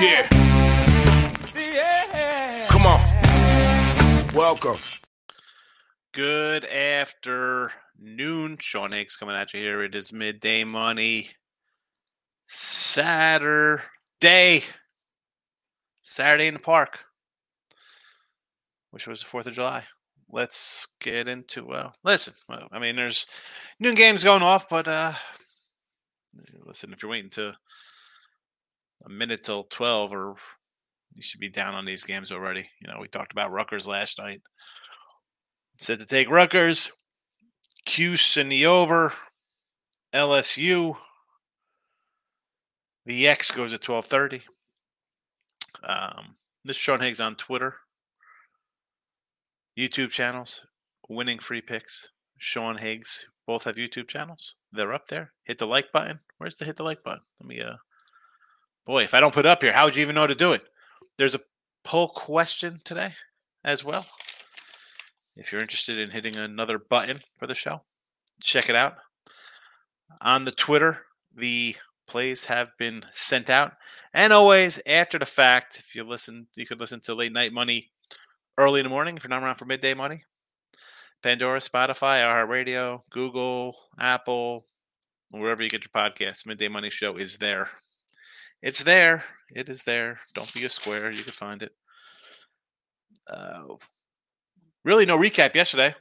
Yeah. Yeah. Come on. Welcome. Good afternoon. Sean Higgs coming at you here. It is midday money. Saturday. Saturday in the park. Which was the 4th of July. Let's get into well. Listen, well, I mean, there's noon games going off, but uh listen, if you're waiting to a minute till 12 or you should be down on these games already. You know, we talked about Rutgers last night. Said to take Rutgers, Cuse in the over, LSU. The X goes at 1230. Um, this is Sean Higgs on Twitter. YouTube channels, winning free picks. Sean Higgs, both have YouTube channels. They're up there. Hit the like button. Where's the hit the like button? Let me uh boy, if I don't put up here, how would you even know to do it? There's a poll question today as well. If you're interested in hitting another button for the show, check it out. On the Twitter, the plays have been sent out. And always after the fact, if you listen, you could listen to Late Night Money early in the morning if you're not around for midday money. Pandora, Spotify, iHeartRadio, Google, Apple, wherever you get your podcasts. Midday Money Show is there. It's there. It is there. Don't be a square. You can find it. Uh, really, no recap yesterday.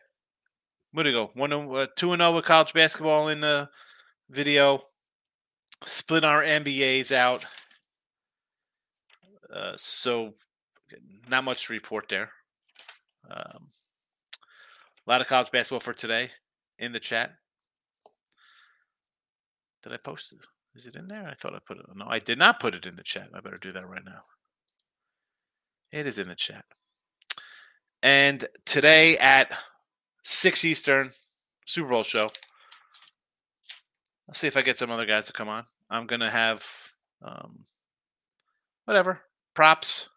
Where'd it go? One, uh, two and zero with college basketball in the video. Split our NBAs out. Uh, so, not much to report there. Um, a lot of college basketball for today in the chat. Did I post it? Is it in there? I thought I put it. No, I did not put it in the chat. I better do that right now. It is in the chat. And today at 6 Eastern, Super Bowl show. Let's see if I get some other guys to come on. I'm going to have um, whatever, props,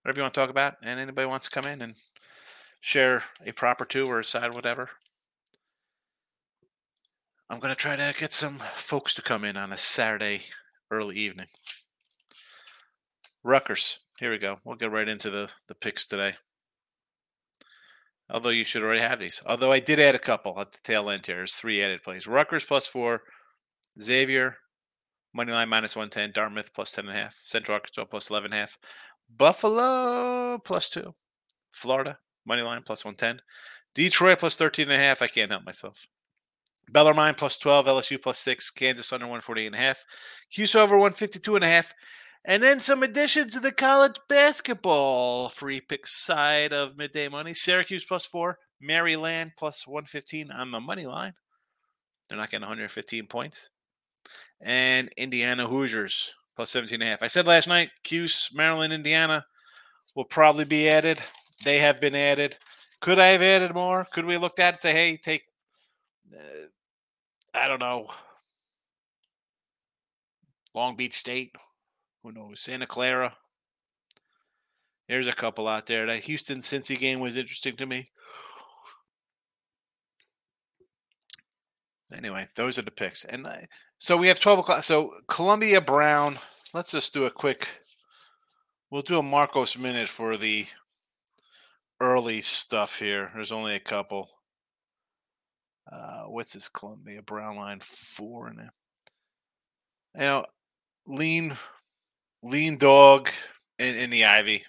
whatever you want to talk about. And anybody wants to come in and share a prop or two or a side, whatever. I'm going to try to get some folks to come in on a Saturday early evening. Rutgers. Here we go. We'll get right into the, the picks today. Although you should already have these. Although I did add a couple at the tail end here. There's three added plays. Rutgers plus four. Xavier, Moneyline minus 110. Dartmouth plus 10.5. Central Arkansas plus 11.5. Buffalo plus two. Florida, money line plus 110. Detroit plus 13.5. I can't help myself. Bellarmine plus 12, LSU plus 6, Kansas under 148.5, Cuse over 152.5, and then some additions to the college basketball free pick side of midday money. Syracuse plus 4, Maryland plus 115 on the money line. They're not getting 115 points. And Indiana Hoosiers plus 17.5. I said last night, Cuse, Maryland, Indiana will probably be added. They have been added. Could I have added more? Could we looked at it and say, hey, take uh, I don't know. Long Beach State. Who knows? Santa Clara. There's a couple out there. That Houston Cincy game was interesting to me. Anyway, those are the picks. And I, so we have 12 o'clock. So Columbia Brown. Let's just do a quick. We'll do a Marcos minute for the early stuff here. There's only a couple. Uh, what's this Columbia Brown line four in there? You know, lean, lean dog in, in the Ivy.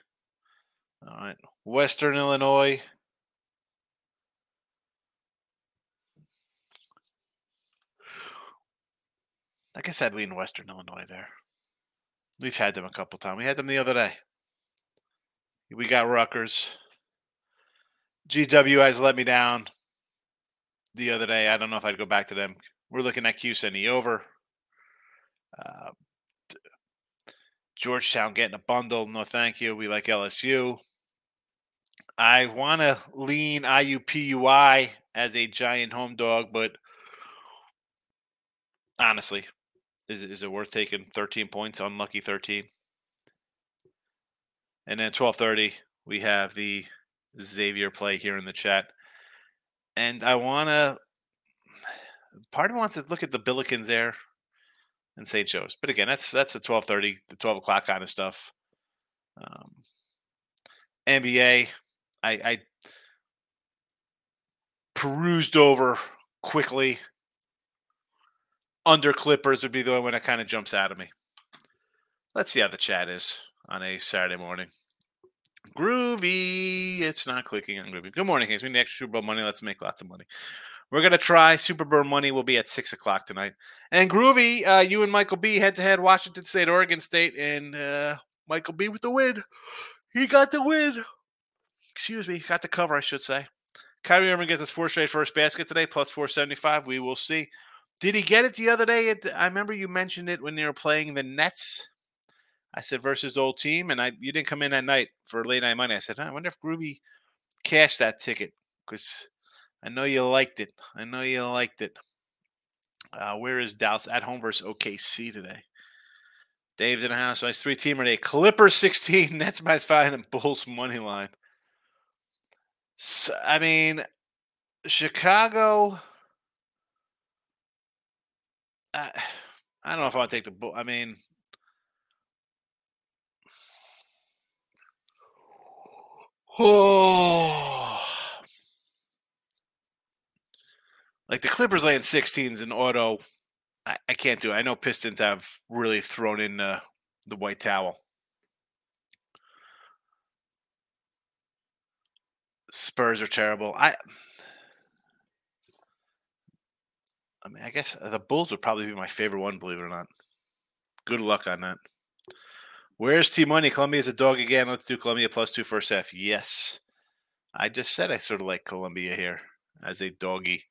All right, Western Illinois. I guess I'd lean Western Illinois there. We've had them a couple times. We had them the other day. We got Rutgers. GW has let me down the other day. I don't know if I'd go back to them. We're looking at and the over. Uh, Georgetown getting a bundle. No, thank you. We like LSU. I want to lean IUPUI as a giant home dog, but honestly, is is it worth taking 13 points? Unlucky 13. And then 12:30, we have the Xavier play here in the chat and I want to. Part of me wants to look at the Billikens there. and St. Joe's. But again, that's that's a twelve thirty, the twelve o'clock kind of stuff. Um, NBA, I, I perused over quickly. Under Clippers would be the only one that kind of jumps out of me. Let's see how the chat is on a Saturday morning. Groovy. It's not clicking on Groovy. Good morning, Kings. We need extra Super Bowl money. Let's make lots of money. We're gonna try Super Bowl money. Will be at six o'clock tonight. And Groovy, uh, you and Michael B head to head, Washington State, Oregon State, and uh, Michael B with the win. He got the win. Excuse me, got the cover, I should say. Kyrie Irving gets his four straight first basket today, plus four seventy five. We will see. Did he get it the other day? I remember you mentioned it when they were playing the Nets. I said versus old team, and I you didn't come in that night for late night money. I said, I wonder if Groovy cashed that ticket because I know you liked it. I know you liked it. Uh, where is Dallas at home versus OKC today? Dave's in the house. Nice three teamer day. Clippers 16, Nets minus five, and Bulls money line. So, I mean, Chicago. I, I don't know if I want to take the. I mean, oh, like the Clippers laying 16s in auto. I, I can't do it. I know Pistons have really thrown in uh, the white towel. Spurs are terrible. I I mean, I guess the Bulls would probably be my favorite one, believe it or not. Good luck on that. Where's T Money? Columbia's a dog again. Let's do Columbia plus two first half. Yes. I just said I sort of like Columbia here as a doggy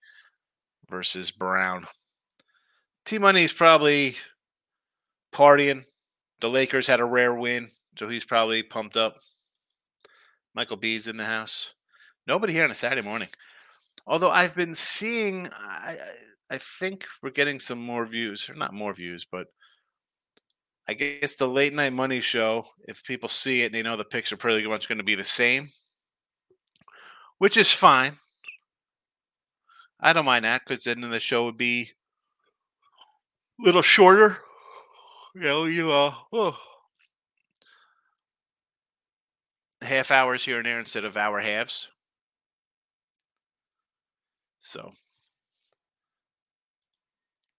versus Brown. T Money's probably partying. The Lakers had a rare win, so he's probably pumped up. Michael B's in the house. Nobody here on a Saturday morning. Although I've been seeing, I, I think we're getting some more views, or not more views, but I guess the late night money show, if people see it, and they know the picks are pretty much going to be the same, which is fine. I don't mind that because then the show would be a little shorter. You know, you uh, oh, half hours here and there instead of hour halves. So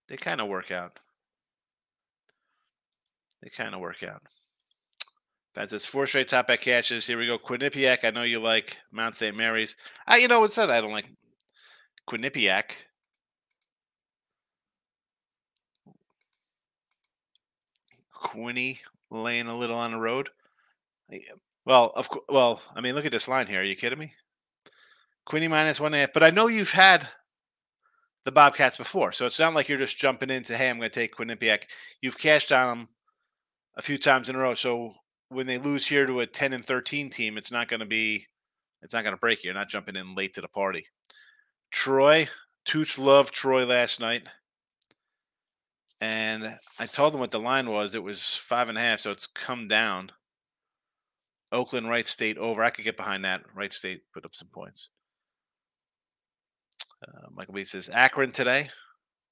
they kind of work out. They kind of work out. That's it's four straight top back catches. Here we go. Quinnipiac. I know you like Mount St. Mary's. I, you know, what's that? I don't like Quinnipiac. Quinny laying a little on the road. Well, of course. Well, I mean, look at this line here. Are you kidding me? Quinny minus one and a half. But I know you've had the Bobcats before, so it's not like you're just jumping into, hey, I'm going to take Quinnipiac. You've cashed on them a few times in a row. So when they lose here to a 10 and 13 team, it's not going to be, it's not going to break you. You're not jumping in late to the party. Troy, Tooch loved Troy last night. And I told them what the line was. It was five and a half, so it's come down. Oakland, Wright State over. I could get behind that. Wright State put up some points. Uh, Michael B says Akron today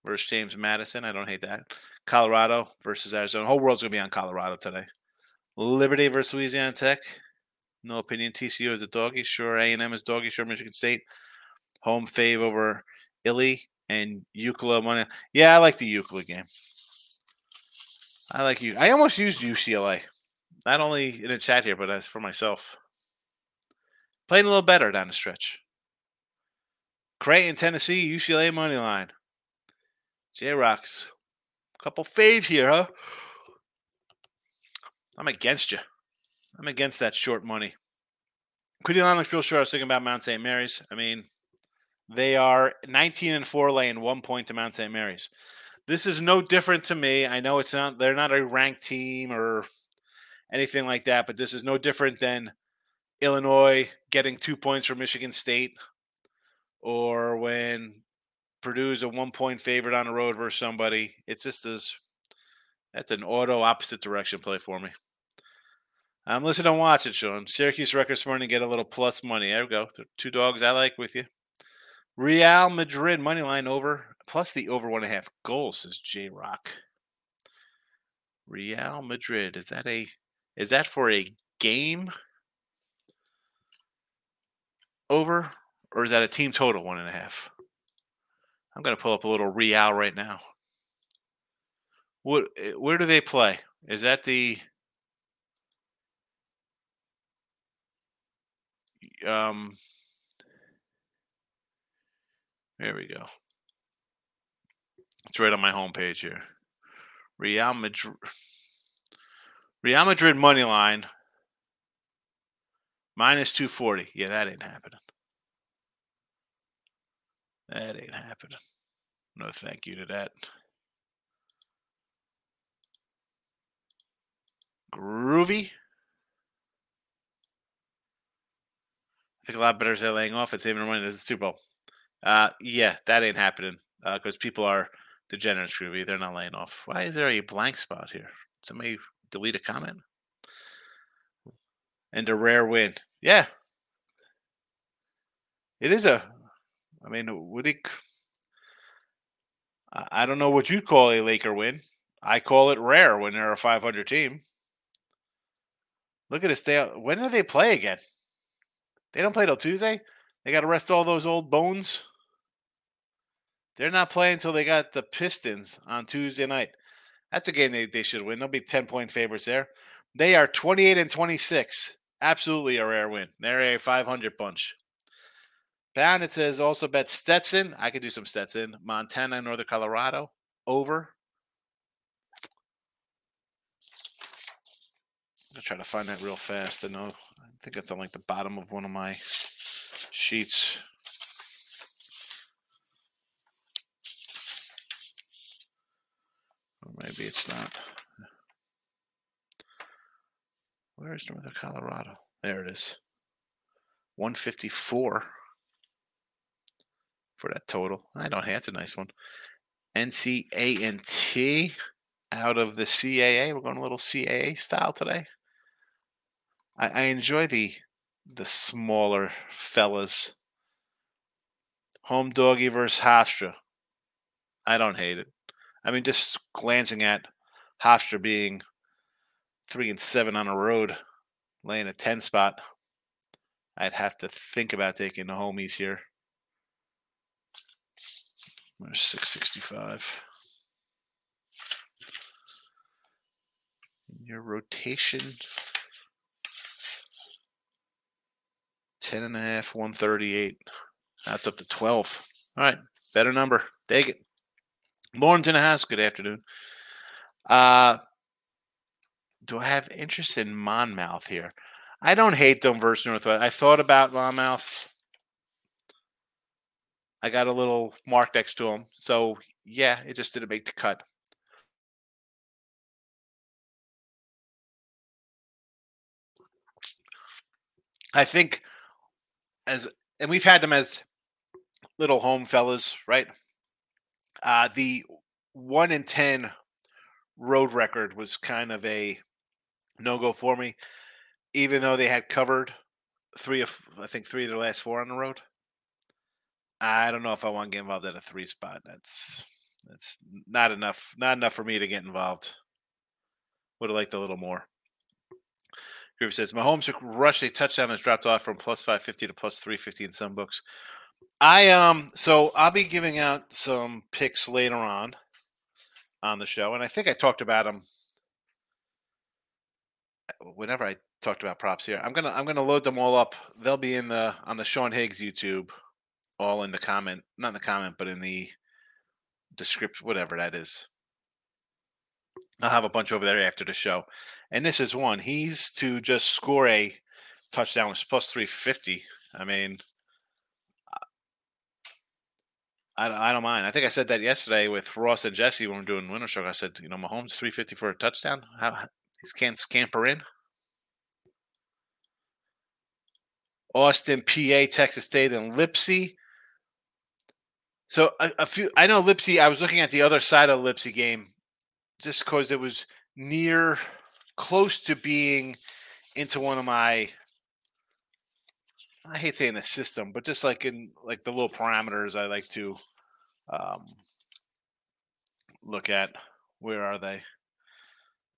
versus James Madison. I don't hate that. Colorado versus Arizona. Whole world's gonna be on Colorado today. Liberty versus Louisiana Tech. No opinion. TCU is a doggy. Sure. A and M is doggy. Sure. Michigan State. Home fave over Illy and Euclid money. Yeah, I like the Euclid game. I like you. I almost used UCLA, not only in a chat here, but as for myself. Playing a little better down the stretch. Creighton, Tennessee, UCLA money line. J Rocks. Couple faves here, huh? I'm against you. I'm against that short money. Quinny Line looks real short. I was thinking about Mount St. Mary's. I mean, they are 19 and 4 laying one point to Mount St. Mary's. This is no different to me. I know it's not, they're not a ranked team or anything like that, but this is no different than Illinois getting two points from Michigan State or when Purdue's a one point favorite on the road versus somebody. It's just as that's an auto opposite direction play for me. I'm listening to watch it, Sean. Syracuse record morning get a little plus money. There we go. Two dogs I like with you. Real Madrid money line over plus the over one and a half goals, says J Rock. Real Madrid. Is that a is that for a game over or is that a team total one and a half? I'm gonna pull up a little Real right now. What eh, where do they play? Is that the um there we go. It's right on my homepage here. Real Madrid Real Madrid money line minus 240. Yeah, that ain't happening. That ain't happening. No thank you to that. Groovy. I think a lot better is laying off. It's even money as the Super Bowl. Uh, yeah, that ain't happening because uh, people are degenerate Groovy. They're not laying off. Why is there a blank spot here? Somebody delete a comment. And a rare win. Yeah. It is a I mean, would it I don't know what you'd call a Laker win. I call it rare when they're a 500 team. Look at this. They, when do they play again? They don't play till Tuesday. They got to rest all those old bones. They're not playing until they got the Pistons on Tuesday night. That's a game they, they should win. They'll be 10 point favorites there. They are 28 and 26. Absolutely a rare win. They're a 500 bunch. It says also bet Stetson. I could do some Stetson. Montana, Northern Colorado. Over. I'm gonna try to find that real fast. I know I think it's on like the bottom of one of my sheets. Or maybe it's not. Where is Northern Colorado? There it is. 154 for that total. I don't. That's a nice one. NC A&T out of the CAA. We're going a little CAA style today. I, I enjoy the the smaller fellas. Home doggy versus Hofstra. I don't hate it. I mean, just glancing at Hofstra being three and seven on the road, laying a ten spot, I'd have to think about taking the homies here. There's 665. Your rotation 10 and a half, 138. That's up to 12. All right, better number. Take it. Lawrence in a house. Good afternoon. Uh, do I have interest in Monmouth here? I don't hate them versus Northwest. I thought about Monmouth. I got a little mark next to him. So, yeah, it just didn't make the cut. I think as and we've had them as little home fellas, right? Uh the 1 in 10 road record was kind of a no go for me even though they had covered three of I think three of their last four on the road. I don't know if I want to get involved at a three spot. That's that's not enough. Not enough for me to get involved. Would have liked a little more. Groove says Mahomes rush a touchdown has dropped off from plus five fifty to plus three fifty in some books. I um so I'll be giving out some picks later on on the show, and I think I talked about them whenever I talked about props here. I'm gonna I'm gonna load them all up. They'll be in the on the Sean Higgs YouTube all in the comment, not in the comment, but in the description, whatever that is. I'll have a bunch over there after the show. And this is one. He's to just score a touchdown with plus 350. I mean, I, I don't mind. I think I said that yesterday with Ross and Jesse when we are doing Winter Stroke. I said, you know, Mahomes 350 for a touchdown. How, he can't scamper in. Austin Peay, Texas State, and Lipsy. So a, a, few, I know Lipsy. I was looking at the other side of Lipsy game, just because it was near, close to being into one of my. I hate saying the system, but just like in like the little parameters, I like to um, look at. Where are they?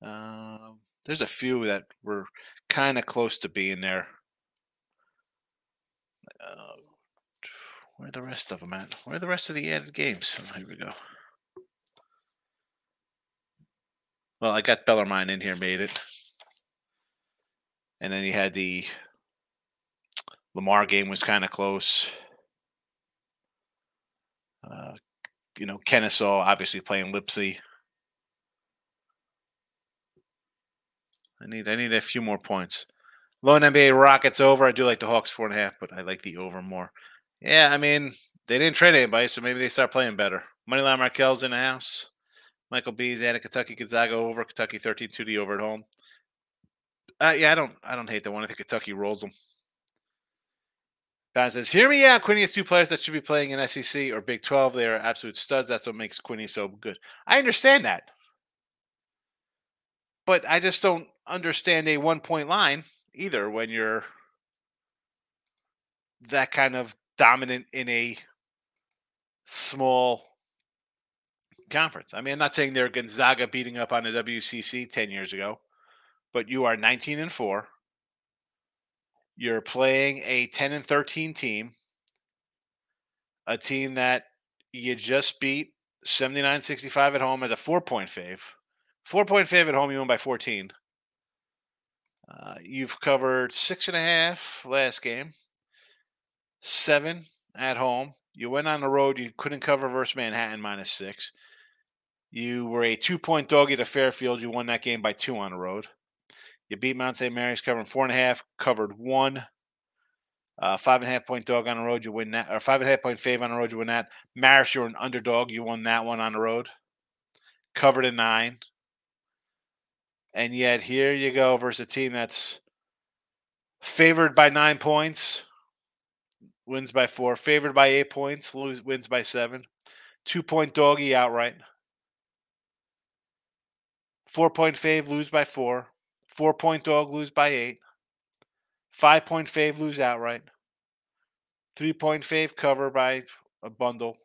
Uh, there's a few that were kind of close to being there. Uh, where are the rest of them at? Where are the rest of the added games? Oh, here we go. Well, I got Bellarmine in here, made it. And then you had the Lamar game was kind of close. Uh, you know, Kennesaw obviously playing Lipsy. I need I need a few more points. Lone NBA Rockets over. I do like the Hawks four and a half, but I like the over more. Yeah, I mean they didn't trade anybody, so maybe they start playing better. Moneyline Markel's in the house. Michael B's added Kentucky Gonzaga over. Kentucky 13-2 D over at home. Uh, yeah, I don't I don't hate the one. I think Kentucky rolls them. Don says, "Hear me out. Quinny has two players that should be playing in SEC or Big 12. They are absolute studs. That's what makes Quinny so good. I understand that, but I just don't understand a one point line either when you're that kind of dominant in a small conference. I mean, I'm not saying they're Gonzaga beating up on the WCC 10 years ago, but you are 19 and 4. You're playing a 10 and 13 team, a team that you just beat 79 65 at home as a four point fave. Four point fave at home, you won by 14. Uh, you've covered six and a half last game, seven at home. You went on the road. You couldn't cover versus Manhattan minus six. You were a two point doggy to Fairfield. You won that game by two on the road. You beat Mount St. Mary's covering four and a half, covered one. Uh, five and a half point dog on the road, you win that. Or five and a half point fave on the road, you win that. Marist, you're an underdog. You won that one on the road. Covered a nine. And yet here you go versus a team that's favored by nine points, wins by four. Favored by eight points, lose, wins by seven. Two point doggy outright. Four point fave, lose by four. Four point dog, lose by eight. Five point fave, lose outright. Three point fave, cover by a bundle.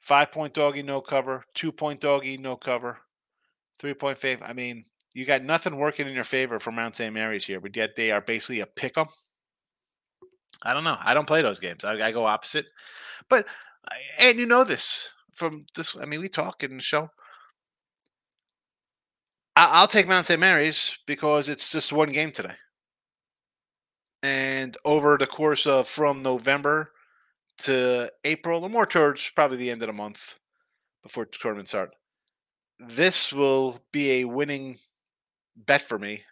Five point doggy, no cover. Two point doggy, no cover. Three point fave. I mean, you got nothing working in your favor for Mount St. Mary's here, but yet they are basically a pick 'em. I don't know. I don't play those games. I, I go opposite. But and you know this from this. I mean, we talk in the show. I, will take Mount St. Mary's because it's just one game today. And over the course of from November to April, or more towards probably the end of the month before tournament start, this will be a winning bet for me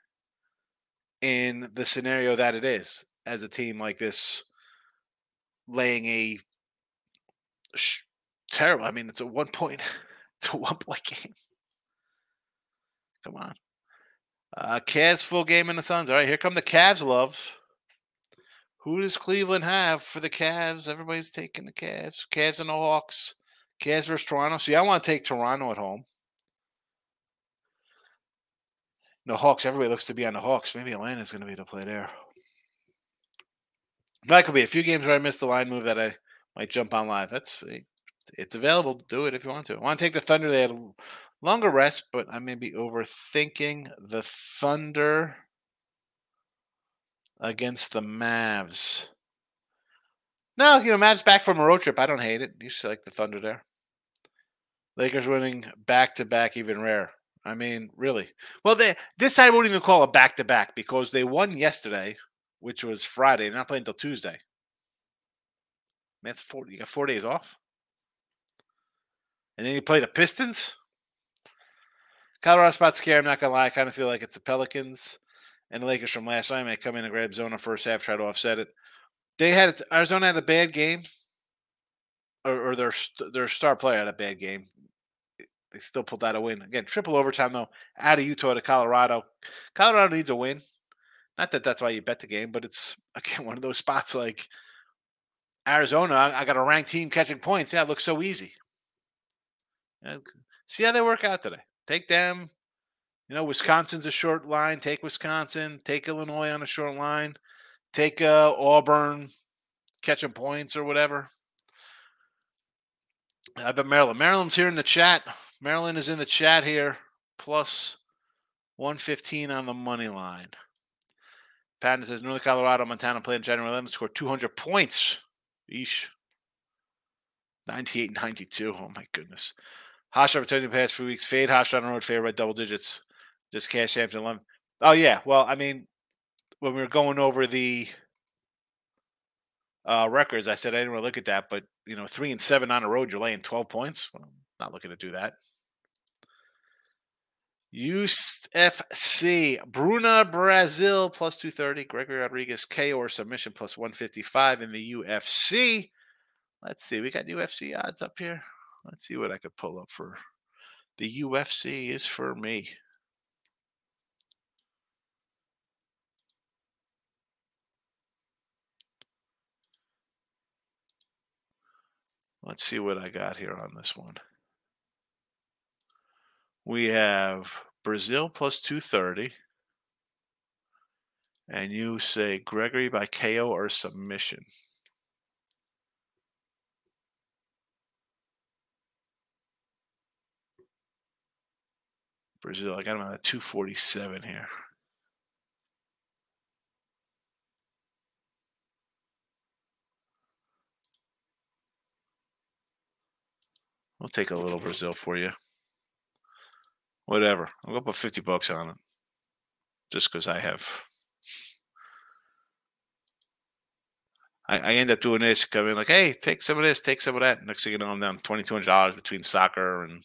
in the scenario that it is as a team like this laying a sh- terrible. I mean, it's a one point, it's a one point game. Come on. Uh, Cavs full game in the Suns. All right, here come the Cavs, love. Who does Cleveland have for the Cavs? Everybody's taking the Cavs. Cavs and the Hawks. Cavs versus Toronto. See, I want to take Toronto at home. No Hawks. Everybody looks to be on the Hawks. Maybe Atlanta's going to be the play there. That could be a few games where I missed the line move that I might jump on live. That's it's available. Do it if you want to. I want to take the Thunder. They had a longer rest, but I may be overthinking the Thunder against the Mavs. No, you know, Mavs back from a road trip. I don't hate it. You like the Thunder there. Lakers winning back to back, even rare. I mean, really. Well, they this I won't even call a back to back because they won yesterday, which was Friday. They're not playing until Tuesday. That's four. You got four days off, and then you play the Pistons. Colorado spot scare. I'm not gonna lie. I kind of feel like it's the Pelicans and the Lakers from last time. They come in and grab zone first half, try to offset it. They had Arizona had a bad game, or, or their their star player had a bad game. They still pulled out a win again. Triple overtime though, out of Utah to Colorado. Colorado needs a win. Not that that's why you bet the game, but it's again one of those spots like Arizona. I got a ranked team catching points. Yeah, it looks so easy. See how they work out today. Take them. You know, Wisconsin's a short line. Take Wisconsin. Take Illinois on a short line. Take uh, Auburn, catching points or whatever. I bet Maryland. Maryland's here in the chat. Maryland is in the chat here. Plus 115 on the money line. Patton says Northern Colorado, Montana played January 11th, scored 200 points. Eesh. 98 92. Oh my goodness. Hofstra returning the past few weeks. Fade Hofstra on the road, favored by double digits. Just cash after 11. Oh, yeah. Well, I mean, when we were going over the uh, records, I said I didn't really look at that, but, you know, three and seven on the road, you're laying 12 points. Well, I'm not looking to do that. UFC Bruna Brazil plus 230. Gregory Rodrigues KO or submission plus 155 in the UFC. Let's see. We got UFC odds up here. Let's see what I could pull up for the UFC is for me. Let's see what I got here on this one. We have Brazil plus 230. And you say Gregory by KO or submission. Brazil, I got him at 247 here. We'll take a little Brazil for you. Whatever. I'll go put 50 bucks on it. Just because I have. I, I, end up doing this, coming like, hey, take some of this, take some of that. Next thing you know, I'm down $2,200 between soccer and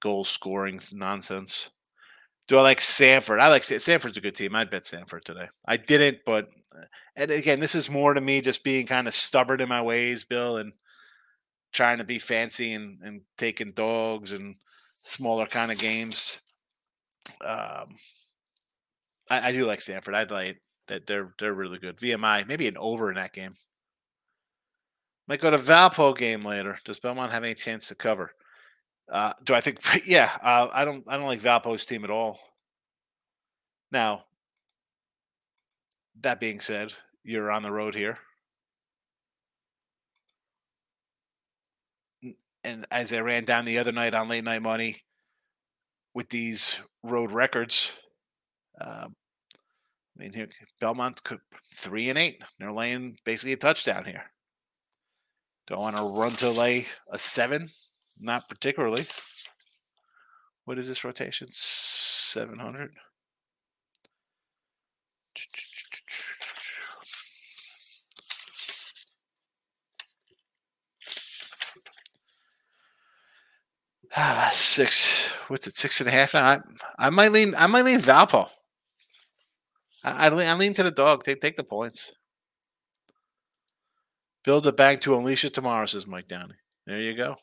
goal scoring nonsense. Do I like Stanford? I like Stanford's a good team. I'd bet Stanford today. I didn't, but uh, and again, this is more to me just being kind of stubborn in my ways, Bill, and trying to be fancy and, and taking dogs and smaller kind of games. Um, I, I do like Stanford. I'd like that they're they're really good. VMI maybe an over in that game. Might go to Valpo game later. Does Belmont have any chance to cover? Uh, do I think? Yeah, uh, I don't. I don't like Valpo's team at all. Now, that being said, you're on the road here. And as I ran down the other night on late night money with these road records, um, I mean, here Belmont could three and eight. They're laying basically a touchdown here. Don't want to run to lay a seven, not particularly. What is this rotation? Seven hundred. Ah, six. What's it? Six and a half now. I, I might lean. I might lean Valpo. I, I, lean, I lean to the dog. Take take the points. Build a bank to unleash it tomorrow, says Mike Downey. There you go.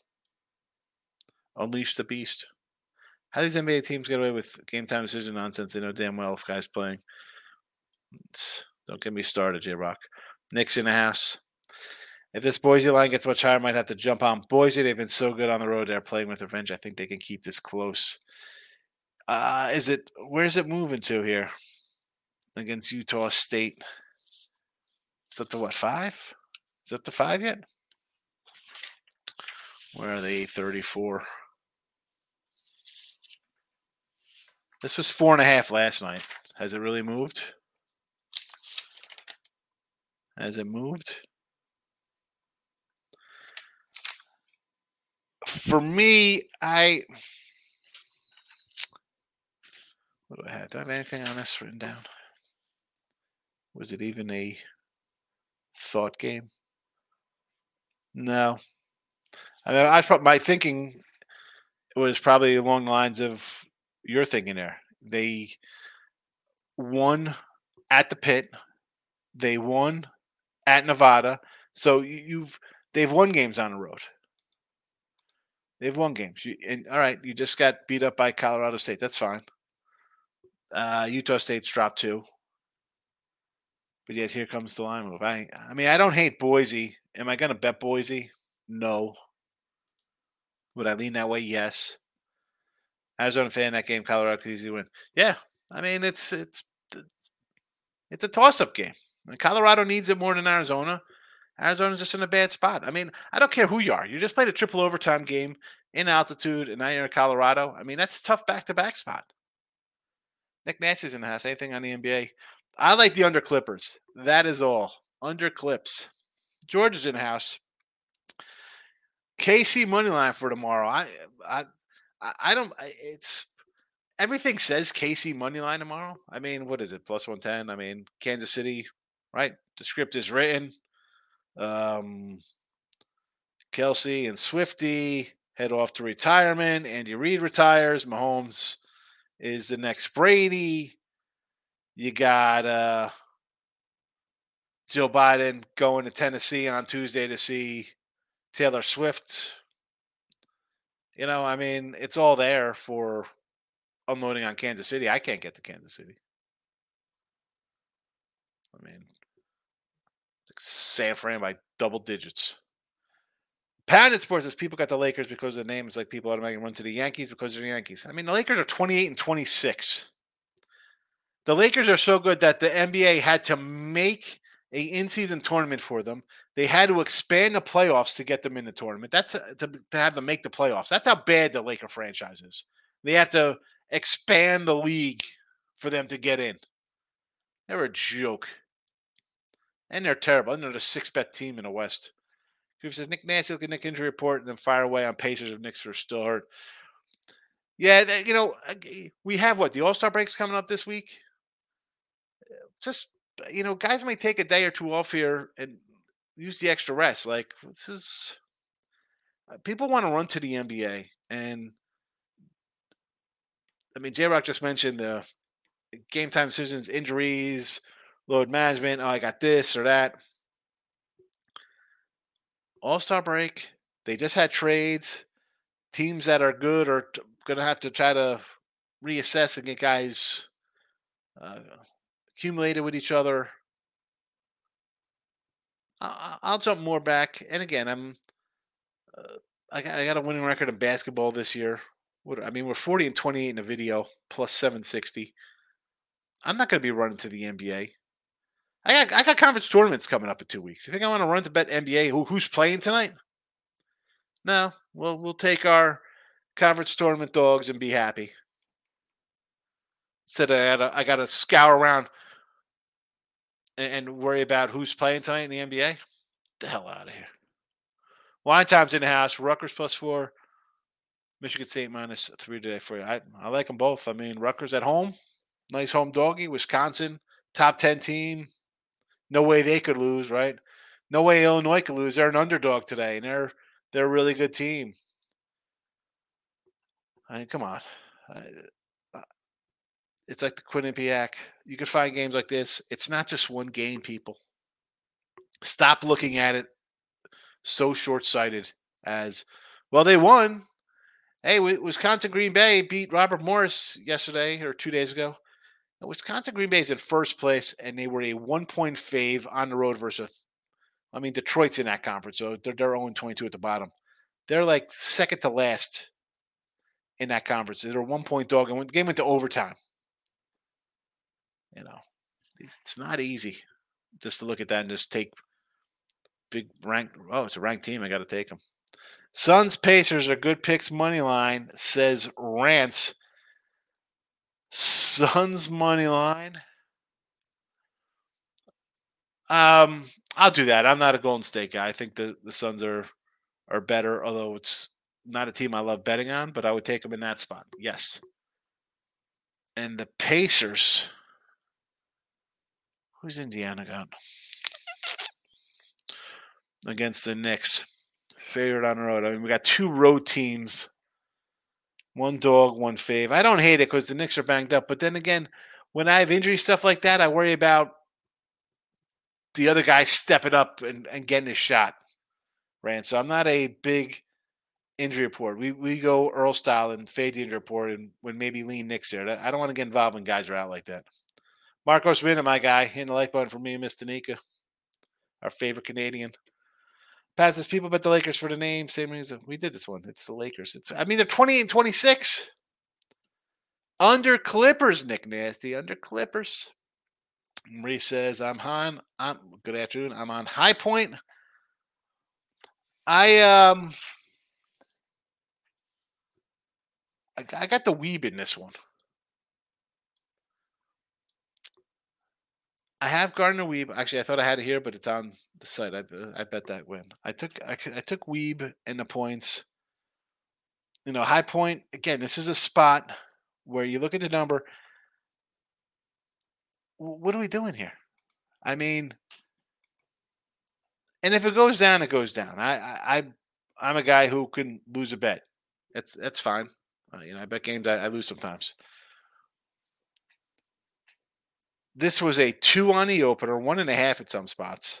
Unleash the beast. How these NBA teams get away with game time decision nonsense? They know damn well if guys playing. It's, don't get me started, J Rock. Knicks in the house. If this Boise line gets much higher, might have to jump on Boise. They've been so good on the road. They're playing with revenge. I think they can keep this close. Uh, is it where's it moving to here against Utah State? Is it the what five? Is it the five yet? Where are they? 34. This was four and a half last night. Has it really moved? Has it moved? For me, I what do I have? Do I have anything on this written down? Was it even a thought game? No. I mean, I thought my thinking was probably along the lines of your thinking there. They won at the pit. They won at Nevada. So you've they've won games on the road. They've won games. You, and all right, you just got beat up by Colorado State. That's fine. Uh, Utah State's dropped two. But yet here comes the line move. I I mean, I don't hate Boise. Am I gonna bet Boise? No. Would I lean that way? Yes. Arizona fan that game, Colorado could easily win. Yeah. I mean it's it's it's, it's a toss up game. Colorado needs it more than Arizona. Arizona's just in a bad spot. I mean, I don't care who you are. You just played a triple overtime game in altitude, and now you're in Colorado. I mean, that's tough back to back spot. Nick Nasty's in the house. Anything on the NBA? I like the under Clippers. That is all. Under Clips. George is in the house. KC money line for tomorrow. I I I don't. It's everything says KC money line tomorrow. I mean, what is it? Plus one ten. I mean, Kansas City, right? The script is written. Um, Kelce and Swifty head off to retirement. Andy Reid retires. Mahomes is the next Brady. You got uh, Joe Biden going to Tennessee on Tuesday to see Taylor Swift. You know, I mean, it's all there for unloading on Kansas City. I can't get to Kansas City. I mean, San Fran by double digits. Pounded Sports says people got the Lakers because of the name. It's like people automatically run to the Yankees because of the Yankees. I mean, the Lakers are 28 and 26. The Lakers are so good that the NBA had to make a in-season tournament for them. They had to expand the playoffs to get them in the tournament. That's uh, to, to have them make the playoffs. That's how bad the Laker franchise is. They have to expand the league for them to get in. They're a joke. And they're terrible. And they're the six bet team in the West. Who says Nick Nasty look at Nick injury report and then fire away on Pacers if Knicks are still hurt. Yeah, you know, we have what the All Star breaks coming up this week. Just you know, guys might take a day or two off here and use the extra rest. Like this is uh, people want to run to the NBA, and I mean, J Rock just mentioned the game time decisions, injuries, load management. Oh, I got this or that. All Star break. They just had trades. Teams that are good are t- going to have to try to reassess and get guys uh, accumulated with each other. I'll jump more back, and again, I'm uh, I, got, I got a winning record in basketball this year. What I mean, we're 40 and 28 in a video, plus 760. I'm not going to be running to the NBA. I got I got conference tournaments coming up in two weeks. You think I want to run to bet NBA? Who, who's playing tonight? No, well we'll take our conference tournament dogs and be happy. Instead, I got I got to scour around and, and worry about who's playing tonight in the NBA. Get the hell out of here. Wine time's in the house. Rutgers plus four. Michigan State minus three today for you. I, I like them both. I mean, Rutgers at home, nice home doggy. Wisconsin, top 10 team. No way they could lose, right? No way Illinois could lose. They're an underdog today, and they're they're a really good team. I mean, come on. Uh, it's like the Quinnipiac. You can find games like this. It's not just one game, people. Stop looking at it so short sighted as, well, they won. Hey, Wisconsin Green Bay beat Robert Morris yesterday or two days ago. Wisconsin Green Bay is in first place, and they were a one point fave on the road versus, I mean, Detroit's in that conference, so they're, they're 0 22 at the bottom. They're like second to last in that conference. They're a one point dog, and the game went to overtime you know, it's not easy just to look at that and just take big rank. Oh, it's a ranked team. I got to take them. Suns Pacers are good picks money line, says Rance. Suns money line. Um, I'll do that. I'm not a Golden State guy. I think the, the Suns are are better, although it's not a team I love betting on, but I would take them in that spot. Yes. And the Pacers. Who's Indiana got? Against the Knicks. Favorite on the road. I mean, we got two road teams. One dog, one fave. I don't hate it because the Knicks are banged up. But then again, when I have injury stuff like that, I worry about the other guy stepping up and, and getting his shot. Right. So I'm not a big injury report. We we go Earl style and fade the injury report and when maybe lean Knicks there. I don't want to get involved when guys are out like that. Marcos Winner, my guy, in the like button for me and Miss Danica, our favorite Canadian. Pat says people bet the Lakers for the name. Same reason we did this one. It's the Lakers. It's I mean they're 28 and 26. Under Clippers, Nick Nasty. Under Clippers. Marie says, I'm on. I'm good afternoon. I'm on High Point. I um I, I got the weeb in this one. I have Gardner Webb. Actually, I thought I had it here, but it's on the site. I, I bet that win. I took I, I took Webb and the points. You know, high point again. This is a spot where you look at the number. What are we doing here? I mean, and if it goes down, it goes down. I I I'm a guy who can lose a bet. That's that's fine. Uh, you know, I bet games I, I lose sometimes. This was a two on the opener, one and a half at some spots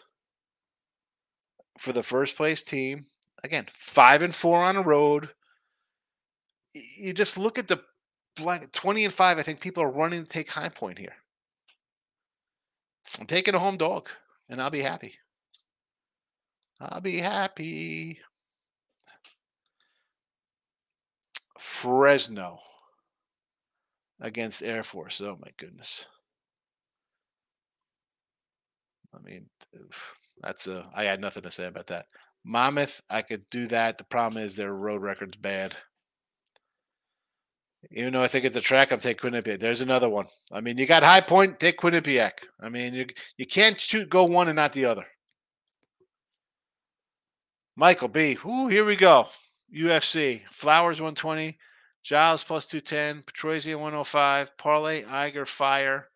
for the first place team. Again, five and four on the road. You just look at the black 20 and five. I think people are running to take high point here. I'm taking a home dog, and I'll be happy. I'll be happy. Fresno against Air Force. Oh my goodness. I mean, that's a. I had nothing to say about that. Monmouth, I could do that. The problem is their road record's bad. Even though I think it's a track, I'm taking Quinnipiac. There's another one. I mean, you got High Point, take Quinnipiac. I mean, you you can't shoot go one and not the other. Michael B. Ooh, here we go. UFC. Flowers 120. Giles plus 210. Petroisian 105. Parlay, Iger, Fire.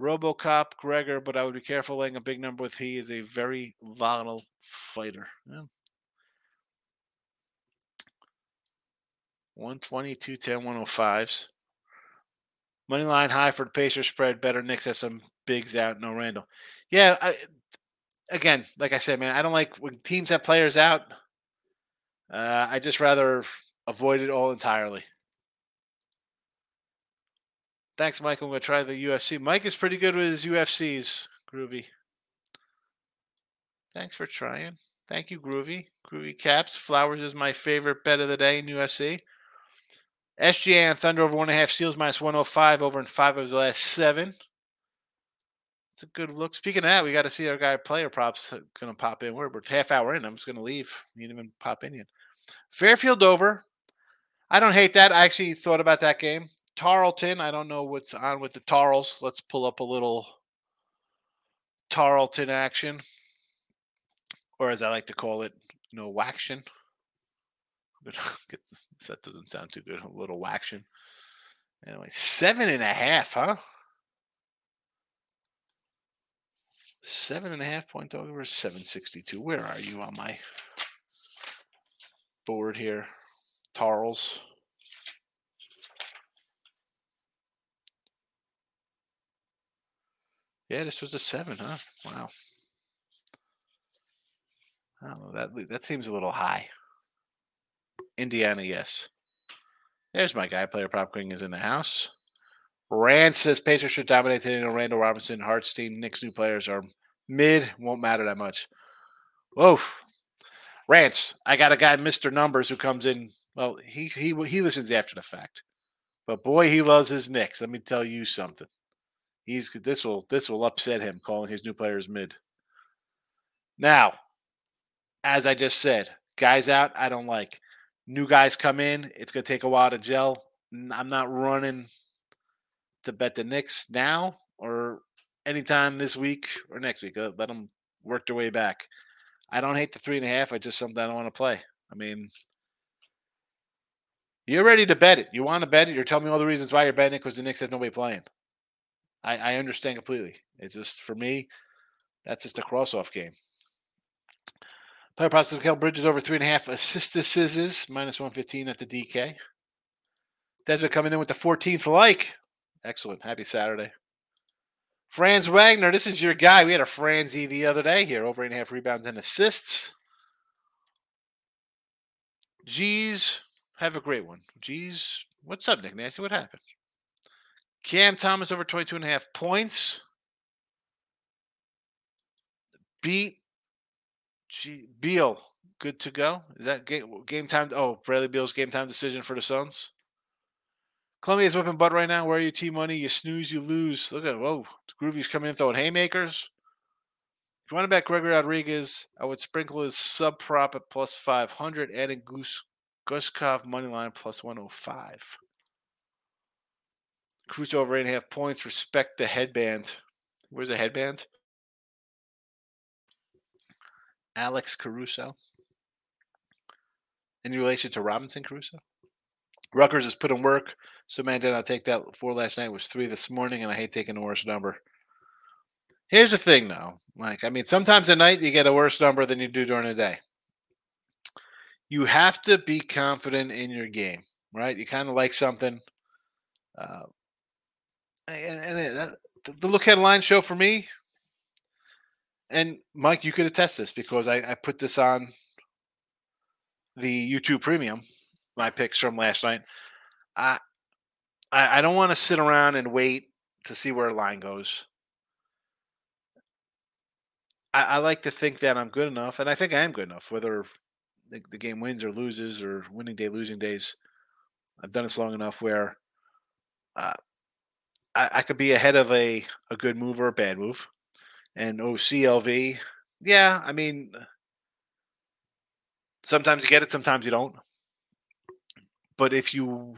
Robocop, Gregor, but I would be careful laying a big number with he is a very volatile fighter. Yeah. 120, 210, 105s. Money line high for the Pacers spread. Better Knicks have some bigs out. No Randle. Yeah, I, again, like I said, man, I don't like when teams have players out. Uh, I just rather avoid it all entirely. Thanks, Mike. I'm going to try the UFC. Mike is pretty good with his UFCs. Groovy. Thanks for trying. Thank you, Groovy. Groovy Caps. Flowers is my favorite bet of the day in UFC. SGA and Thunder over one and a half seals minus 105 over in five of the last seven. It's a good look. Speaking of that, we got to see our guy player props going to pop in. We're, we're half hour in. I'm just going to leave. You didn't even pop in yet. Fairfield over. I don't hate that. I actually thought about that game. Tarleton. I don't know what's on with the Tarls. Let's pull up a little Tarleton action, or as I like to call it, no waction. that doesn't sound too good. A little waction. Anyway, seven and a half, huh? Seven and a half point dog over 762. Where are you on my board here? Tarls. Yeah, this was a seven, huh? Wow. I don't know. That that seems a little high. Indiana, yes. There's my guy. Player prop king is in the house. Rand says Pacers should dominate today. Randle Robinson, Hartenstein, Knicks new players are mid. Won't matter that much. Whoa. Rants. I got a guy, Mr. Numbers, who comes in. Well, he he he listens after the fact. But boy, he loves his Knicks. Let me tell you something. He's this will this will upset him calling his new players mid. Now, as I just said, guys out, I don't like. New guys come in, it's gonna take a while to gel. I'm not running to bet the Knicks now or anytime this week or next week. Let them work their way back. I don't hate the three and a half. I just something I don't want to play. I mean, you're ready to bet it. You want to bet it. You're telling me all the reasons why you're betting it because the Knicks have nobody playing. I, I understand completely. It's just for me, that's just a cross off game. Player process of Kel Bridges over three and a half assists minus 115 at the DK. Desmond coming in with the 14th like. Excellent. Happy Saturday. Franz Wagner, this is your guy. We had a Franzi the other day here, over eight and a half rebounds and assists. G's, have a great one. G's, what's up, Nick Nasty? What happened? Cam Thomas over 22 and a half points. Beat G- Beal, good to go. Is that game, game time? Oh, Bradley Beal's game time decision for the Suns. Columbia's whipping butt right now. Where are you, T Money? You snooze, you lose. Look at whoa. Groovy's coming in throwing haymakers. If you want to bet Gregory Rodrigues, I would sprinkle his sub prop at plus 500, adding Goose Guskov money line plus 105. Cruz over eight and a half points. Respect the headband. Where's the headband? Alex Caruso. In relation to Robinson Crusoe? Rutgers has put in work. So man did not take that four last night. It was three this morning, and I hate taking the worst number. Here's the thing, though, Mike. I mean, sometimes at night you get a worse number than you do during the day. You have to be confident in your game, right? You kind of like something. Uh, and, and the look headline show for me, and Mike, you could attest this because I, I put this on the YouTube Premium, my picks from last night. I I, I don't want to sit around and wait to see where a line goes. I, I, like to think that I'm good enough, and I think I am good enough, whether the, the game wins or loses or winning day, losing days. I've done this long enough where uh, I, I, could be ahead of a, a good move or a bad move. And oh, OCLV, yeah, I mean, uh, sometimes you get it, sometimes you don't. But if you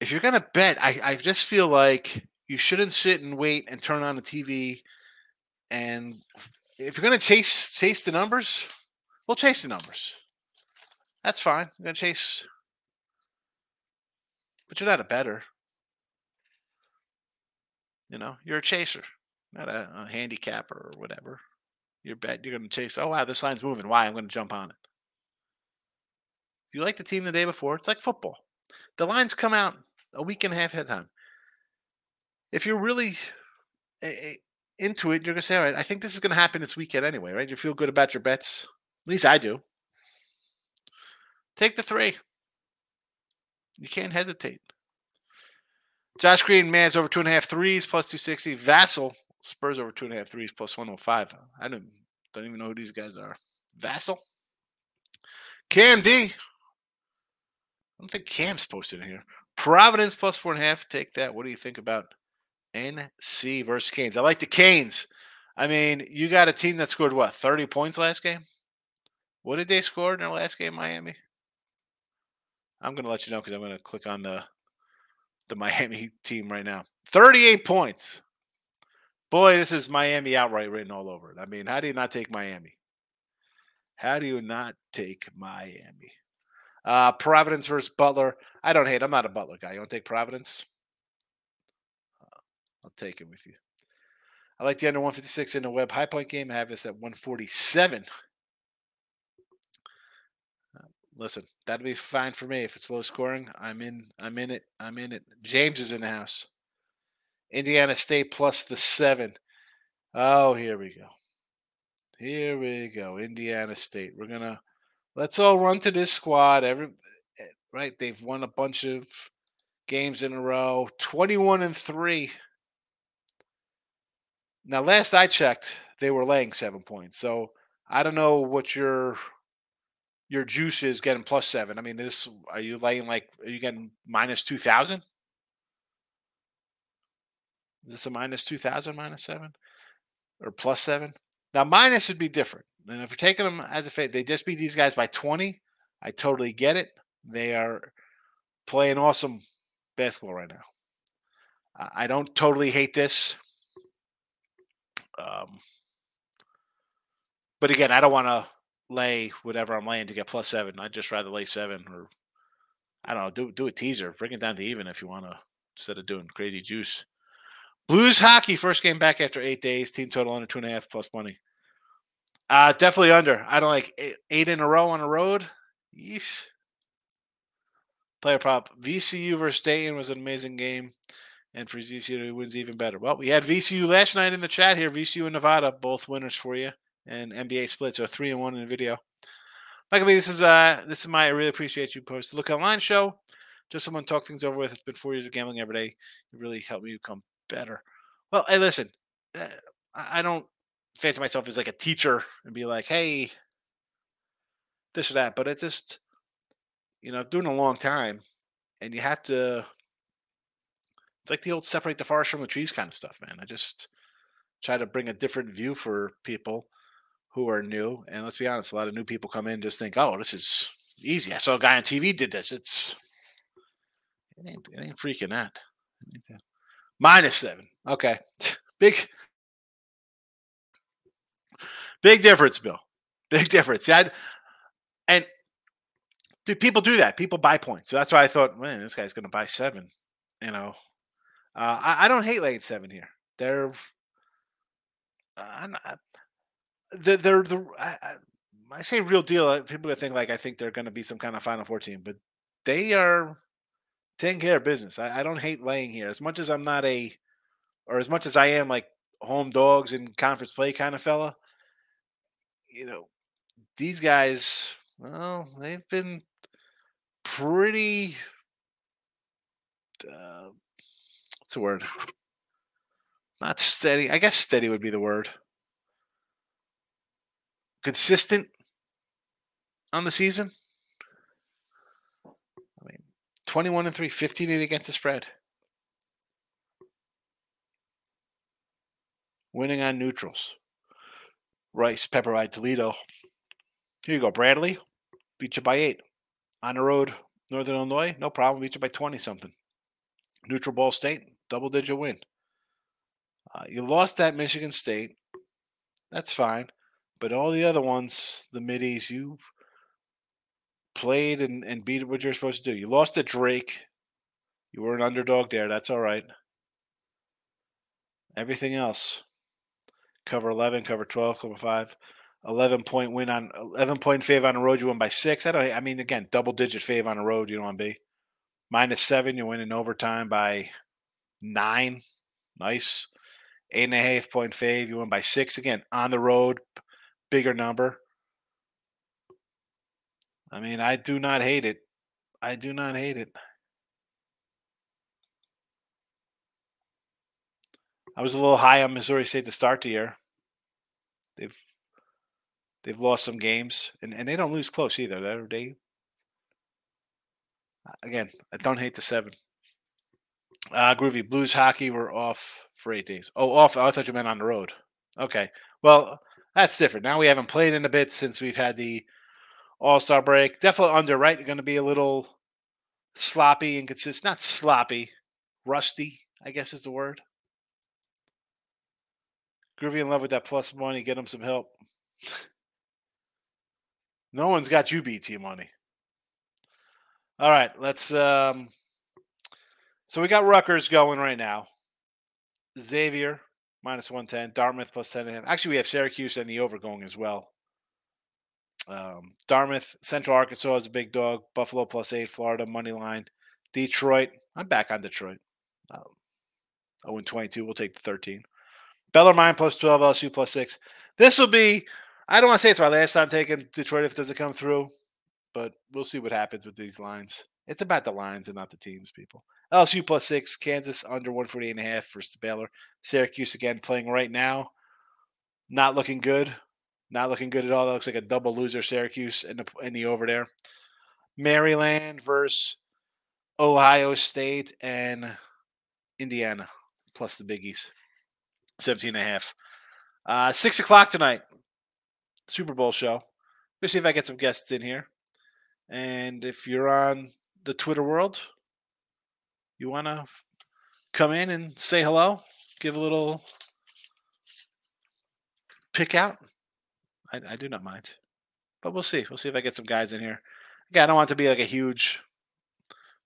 if you're gonna bet, I, I just feel like you shouldn't sit and wait and turn on the TV. And if you're gonna chase chase the numbers, we'll chase the numbers. That's fine. You're gonna chase, but you're not a better. You know, you're a chaser, not a, a handicapper or whatever. You're bet you're gonna chase. Oh wow, this line's moving. Why? I'm gonna jump on it. If you like the team the day before, it's like football. The lines come out a week and a half ahead of time. If you're really eh, eh, into it, you're gonna say, "All right, I think this is gonna happen this weekend anyway." Right? You feel good about your bets. At least I do. Take the three. You can't hesitate. Josh Green, Mavs over two and a half threes plus 260. Vassell, Spurs over two and a half threes plus 105. I don't, don't even know who these guys are. Vassell. Cam D. I don't think Cam's posted in here. Providence plus four and a half. Take that. What do you think about NC versus Canes? I like the Canes. I mean, you got a team that scored what, 30 points last game? What did they score in their last game, Miami? I'm going to let you know because I'm going to click on the the Miami team right now. 38 points. Boy, this is Miami outright written all over it. I mean, how do you not take Miami? How do you not take Miami? Uh, Providence versus Butler. I don't hate. I'm not a Butler guy. You want to take Providence? Uh, I'll take it with you. I like the under 156 in the Webb high point game. I have this at 147. Listen, that'd be fine for me if it's low scoring. I'm in. I'm in it. I'm in it. James is in the house. Indiana State plus the seven. Oh, here we go. Here we go. Indiana State. We're gonna let's all run to this squad. Every eh, right, they've won a bunch of games in a row, 21 and 3. Now, last I checked, they were laying seven points. So I don't know what your your juice is getting plus seven. I mean, this are you laying like are you getting minus two thousand? Is this a minus two thousand minus seven or plus seven? Now minus would be different. And if you're taking them as a fate, they just beat these guys by 20. I totally get it. They are playing awesome basketball right now. I don't totally hate this. Um, but again, I don't want to lay whatever I'm laying to get plus seven. I'd just rather lay seven or I don't know, do do a teaser, bring it down to even if you want to instead of doing crazy juice. Blues hockey, first game back after eight days, team total under two and a half plus money. Uh, definitely under. I don't like eight, eight in a row on a road. Yeesh. Player prop. VCU versus Dayton was an amazing game. And for VCU, it wins even better. Well, we had VCU last night in the chat here. VCU and Nevada, both winners for you. And NBA split. So three and one in the video. Michael B, this is uh this is my I really appreciate you post. Look online show. Just someone talk things over with. It's been four years of gambling every day. It really helped me become better. Well, hey, listen, uh, I don't fancy myself as like a teacher and be like, hey, this or that. But it's just, you know, doing a long time and you have to, it's like the old separate the forest from the trees kind of stuff, man. I just try to bring a different view for people who are new. And let's be honest, a lot of new people come in just think, oh, this is easy. I saw a guy on TV did this. It's, it ain't, it ain't freaking that. Minus seven. Okay. Big, big difference, Bill. Big difference. Yeah, and dude, people do that. People buy points. So that's why I thought, man, this guy's to buy seven. You know, uh, I, I, don't hate lane seven here. They're, uh, they're, they're the. I, I say real deal. Uh, people think like I think they're going to be some kind of Final Four team, but they are taking care of business. I, I don't hate laying here as much as I'm not a, or as much as I am like home dogs and conference play kind of fella. You know, these guys, well, they've been pretty. Uh, what's the word? Not steady. I guess steady would be the word. Consistent on the season. I mean, 21 and 3, 15 against the spread. Winning on neutrals. Rice, Pepperdine, Toledo. Here you go, Bradley. Beat you by eight. On the road, Northern Illinois, no problem. Beat you by 20 something. Neutral Ball State, double digit win. Uh, you lost that Michigan State. That's fine. But all the other ones, the middies, you played and, and beat what you're supposed to do. You lost to Drake. You were an underdog there. That's all right. Everything else cover 11, cover 12, cover 5. 11 point win on 11 point fave on the road. You win by six. I don't. I mean, again, double digit fave on the road. You don't want to be minus seven. You win in overtime by nine. Nice. Eight and a half point fave. You win by six again on the road. Bigger number. I mean, I do not hate it. I do not hate it. I was a little high on Missouri State to start the year. They've they've lost some games, and, and they don't lose close either. They're, they again, I don't hate the seven. Uh, Groovy Blues hockey were off for eight days. Oh, off. I thought you meant on the road. Okay, well that's different. Now we haven't played in a bit since we've had the all Star break. Definitely under, right? Going to be a little sloppy and consistent. Not sloppy, rusty, I guess is the word. Groovy in love with that plus money. Get him some help. no one's got you BT money. All right, let's. um So we got Rutgers going right now. Xavier minus one ten. Dartmouth plus ten. Actually, we have Syracuse and the over going as well. Um, Dartmouth, Central Arkansas is a big dog. Buffalo plus eight. Florida money line. Detroit. I'm back on Detroit. Um, oh, and 22. We'll take the 13. Bellarmine plus 12. LSU plus six. This will be. I don't want to say it's my last time taking Detroit if it doesn't come through, but we'll see what happens with these lines. It's about the lines and not the teams, people. LSU plus six. Kansas under 148 and a half versus Baylor. Syracuse again playing right now. Not looking good. Not looking good at all. That looks like a double loser, Syracuse in the, in the over there. Maryland versus Ohio State and Indiana, plus the biggies. 17 and a half. Uh, six o'clock tonight, Super Bowl show. Let's see if I get some guests in here. And if you're on the Twitter world, you want to come in and say hello, give a little pick out, I, I do not mind. But we'll see. We'll see if I get some guys in here. Again, I don't want it to be like a huge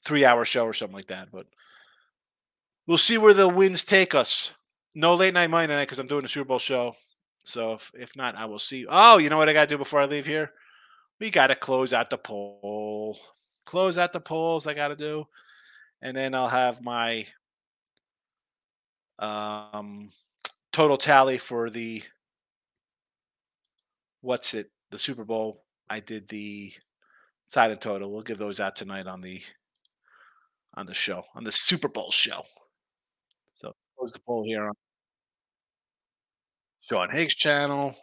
three hour show or something like that, but we'll see where the winds take us. No late night money tonight because I'm doing a Super Bowl show. So if, if not, I will see. Oh, you know what I got to do before I leave here? We got to close out the poll. Close out the polls. I got to do, and then I'll have my um, total tally for the what's it? The Super Bowl. I did the side and total. We'll give those out tonight on the on the show on the Super Bowl show. So close the poll here on Sean Higgs channel.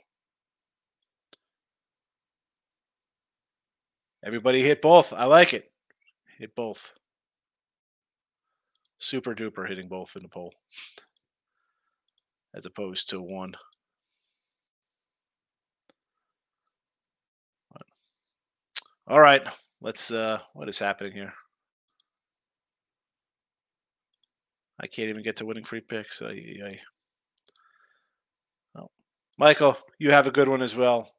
Everybody hit both. I like it. Hit both. Super duper hitting both in the poll as opposed to one. All right, let's. uh What is happening here? I can't even get to winning free picks. I, I, Michael, you have a good one as well.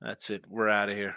That's it. We're out of here.